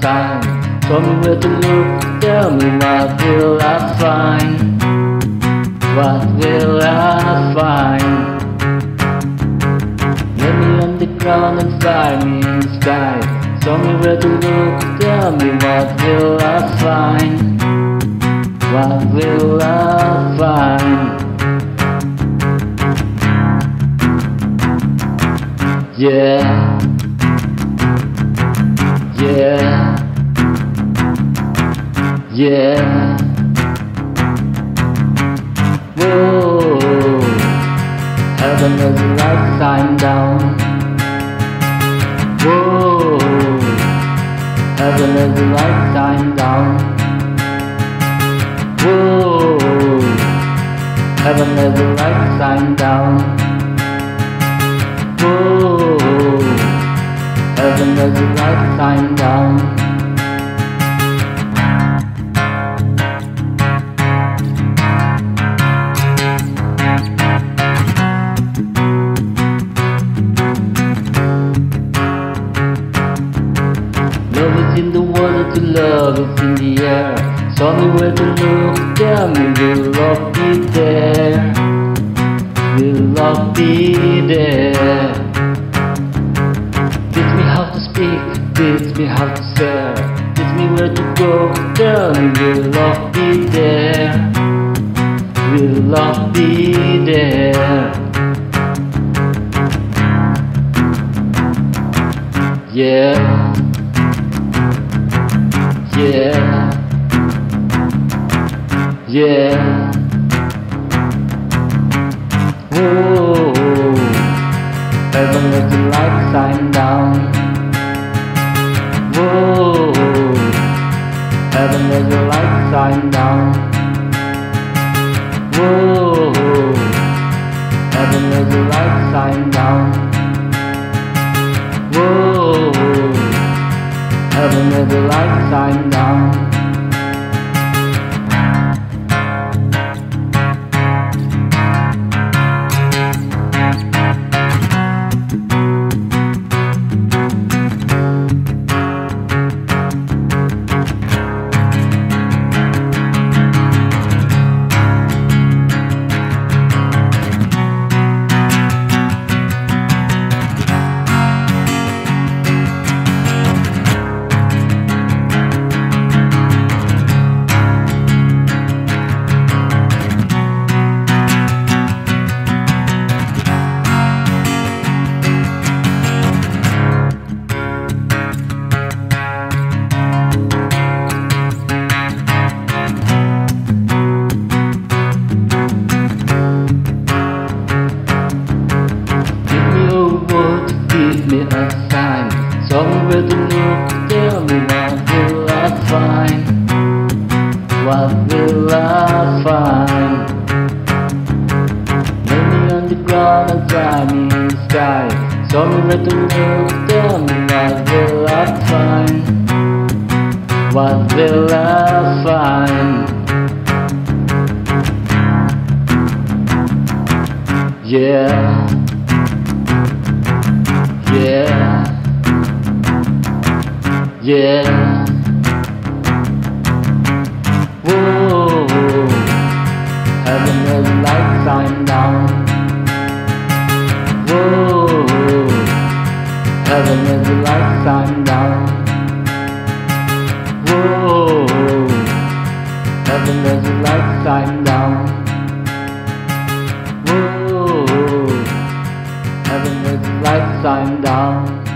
sign. Told me where to look, tell me what will I find? What will I find? Let me on the ground and fly me in the sky. Tell me where to look, tell me what will I find? What will I find? Yeah. Yeah. Whoa. Heaven is right sign down. Whoa. Heaven is right sign down. Whoa. Heaven is right sign down. Whoa, heaven is right sign down. Is in the water to love is in the air. Tell me where to look, tell me will love be there? Will love be there? Teach me how to speak, teach me how to say. Teach me where to go, tell me will love be there? Will love be there? Yeah. Yeah. Yeah. Whoa. Heaven is the light sign down. Whoa. Heaven is the light sign down. Whoa. Heaven is the light sign down. Heaven is the light sign down. Me a sign. Somewhere to look, tell me what will I find? What will I find? Lay me on the ground and dry me in the sky. Somewhere to look, tell me what will I find? What will I find? Yeah. Yeah. Yeah. Whoa. Heaven is light sign down. Whoa. Heaven is light sign down. Whoa. Heaven is Sign down.